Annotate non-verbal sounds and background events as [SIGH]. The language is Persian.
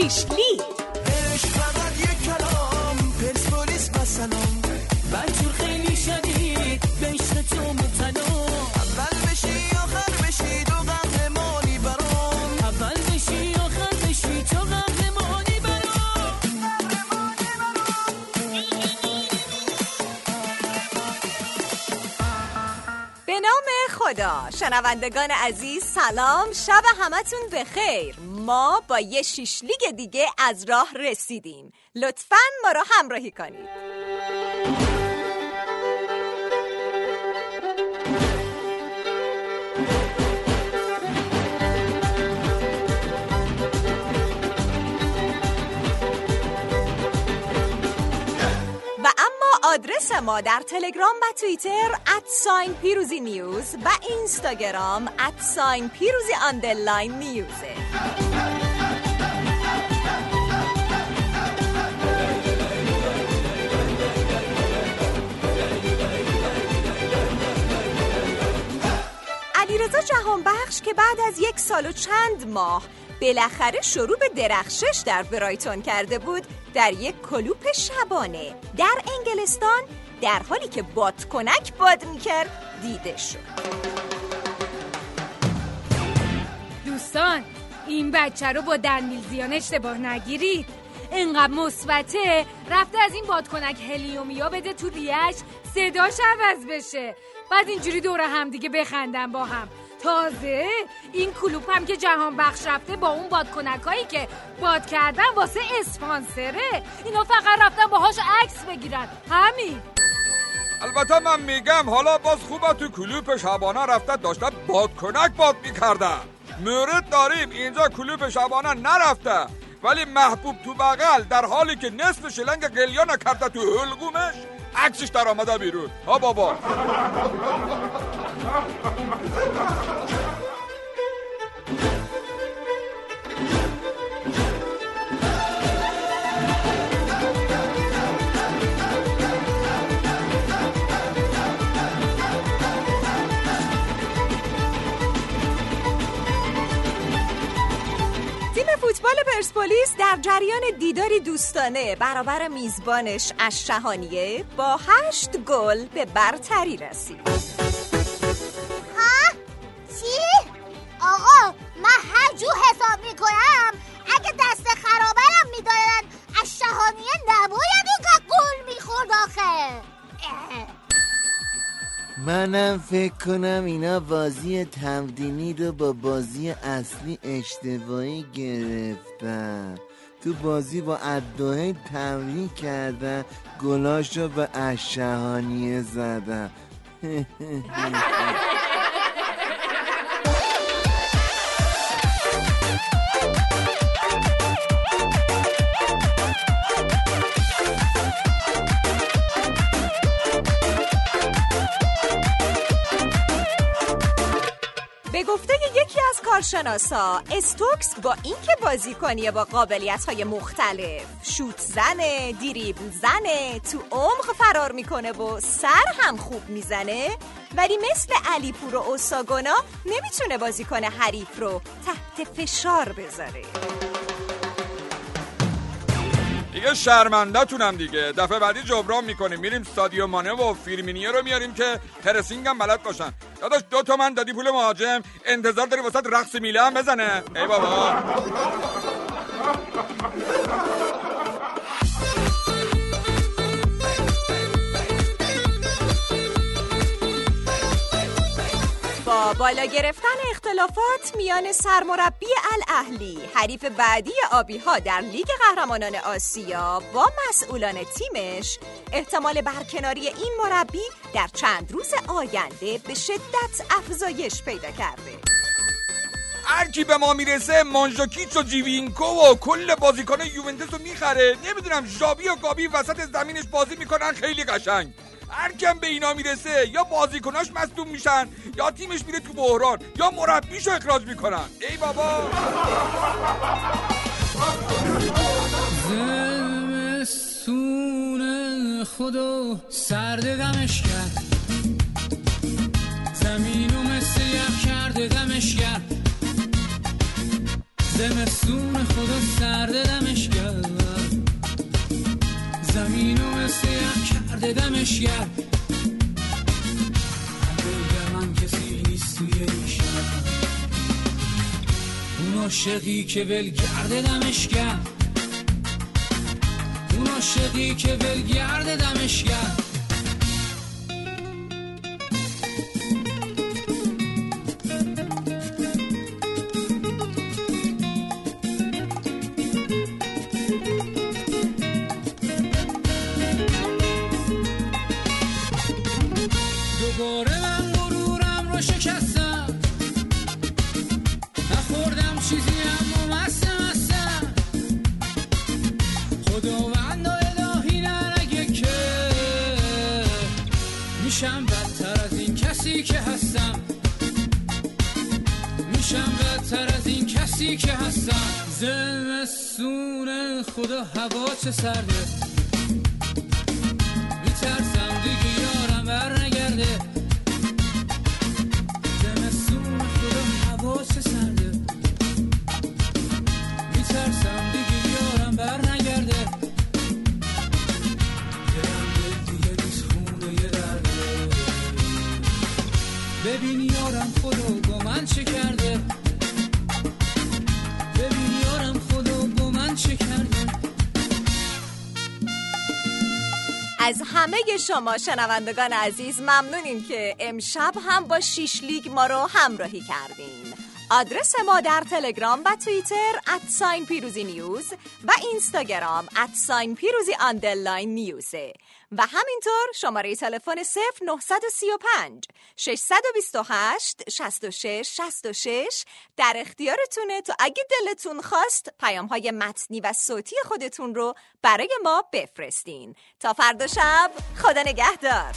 Sheesh, خدا. شنوندگان عزیز سلام. شب همتون بخیر. ما با یه شیشلیگ دیگه از راه رسیدیم. لطفا ما رو همراهی کنید. ما در تلگرام و توییتر at sign پیروزی news و اینستاگرام at sign پیروزی underline news ه علیرضا جهانبخش که بعد از یک سال و چند ماه بالاخره شروع به درخشش در برایتون کرده بود در یک کلوپ شبانه در انگلستان در حالی که بادکنک باد می‌کرد دیده شد. دوستان این بچه رو با دنمیلزیان اشتباه نگیرید. انقدر مثبته رفته از این بادکنک هلیومیا بده تو ریش صداش عوض بشه. بعد اینجوری دور هم دیگه بخندن با هم. تازه این کلوپ هم که جهان بخش رفته با اون بادکنک هایی که باد کردن واسه اسپانسره. اینا فقط رفتن باهاش عکس بگیرن. همین. البته من میگم حالا باز خوبه تو کلوپ شبانه رفته داشته بادکنک باد می‌کردن مورد داریم اینجا کلوپ شبانه نرفته. ولی محبوب تو بغل در حالی که نصف شلنگ قلیانه کرده تو حلقومش عکسش در آمده بیرون. ها بابا. فوتبال پرسپولیس در جریان دیداری دوستانه. برابر میزبانش اششهانیه با هشت گل به برتری رسید. منم فکر کنم اینا بازی تمدینی رو با بازی اصلی اشتباهی گرفتن. تو بازی با ادوهی تمرین کردن گلاش رو به اشهانیه زدن. [LAUGHS] کارشناسا استوکس با اینکه بازیکنیه با قابلیت های مختلف. شوت زنه دیریبل زنه تو عمق فرار می‌کنه و سر هم خوب می‌زنه. ولی مثل علیپور و اوساگونا نمی‌تونه بازیکن حریف رو تحت فشار بذاره. دیگه شرمنده تونم دیگه. دفعه بعدی جبران می‌کنیم. میریم سادیو مانه و فیرمینیه رو میاریم که پرسینگ هم بلد باشن. داداش دو تومن دادی پول مهاجم. انتظار داری واسه رقص میله هم بزنه. ای بابا. بالا گرفتن اختلافات میان سرمربی الاهلی حریف بعدی آبی ها در لیگ قهرمانان آسیا با مسئولان تیمش احتمال برکناری این مربی در چند روز آینده به شدت افزایش پیدا کرده. هر کی به ما می‌رسه مانژاکیچ و جیوینکو و کل بازیکن یوونتوس رو می‌خره. نمی‌دونم ژابی و گابی وسط زمینش بازی می‌کنن خیلی قشنگ. هر کم به اینا می‌رسه یا بازیکناش مصدوم میشن یا تیمش میره تو بحران یا مربیشو اخراج می‌کنن. ای بابا! زمستون خدا سرد دمش کرد. زمین و مثل یخ کرده دمش کرد. زمستون خدا سرد دمش کرد بگه من کسی نیست توی این شهر. اون عاشقی که ولگرد دمش کرد اون عاشقی که ولگرد دمش کرد میشم بدتر از این کسی که هستم. میشم بدتر از این کسی که هستم. زمستون خدا هوا چه سرده. چه کرده ببین یارم خدا با من چه از همه شما شنوندگان عزیز ممنونیم که امشب هم با شیش لیگ ما رو همراهی کردین. آدرس ما در تلگرام و توییتر at sign پیروزی News و اینستاگرام at sign پیروزی underline News ه و همینطور شماره تلفن 0935 628 66 66 در اختیارتونه تا اگه دلتون خواست پیام های متنی و صوتی خودتون رو برای ما بفرستین. تا فردا شب خدا نگهدار.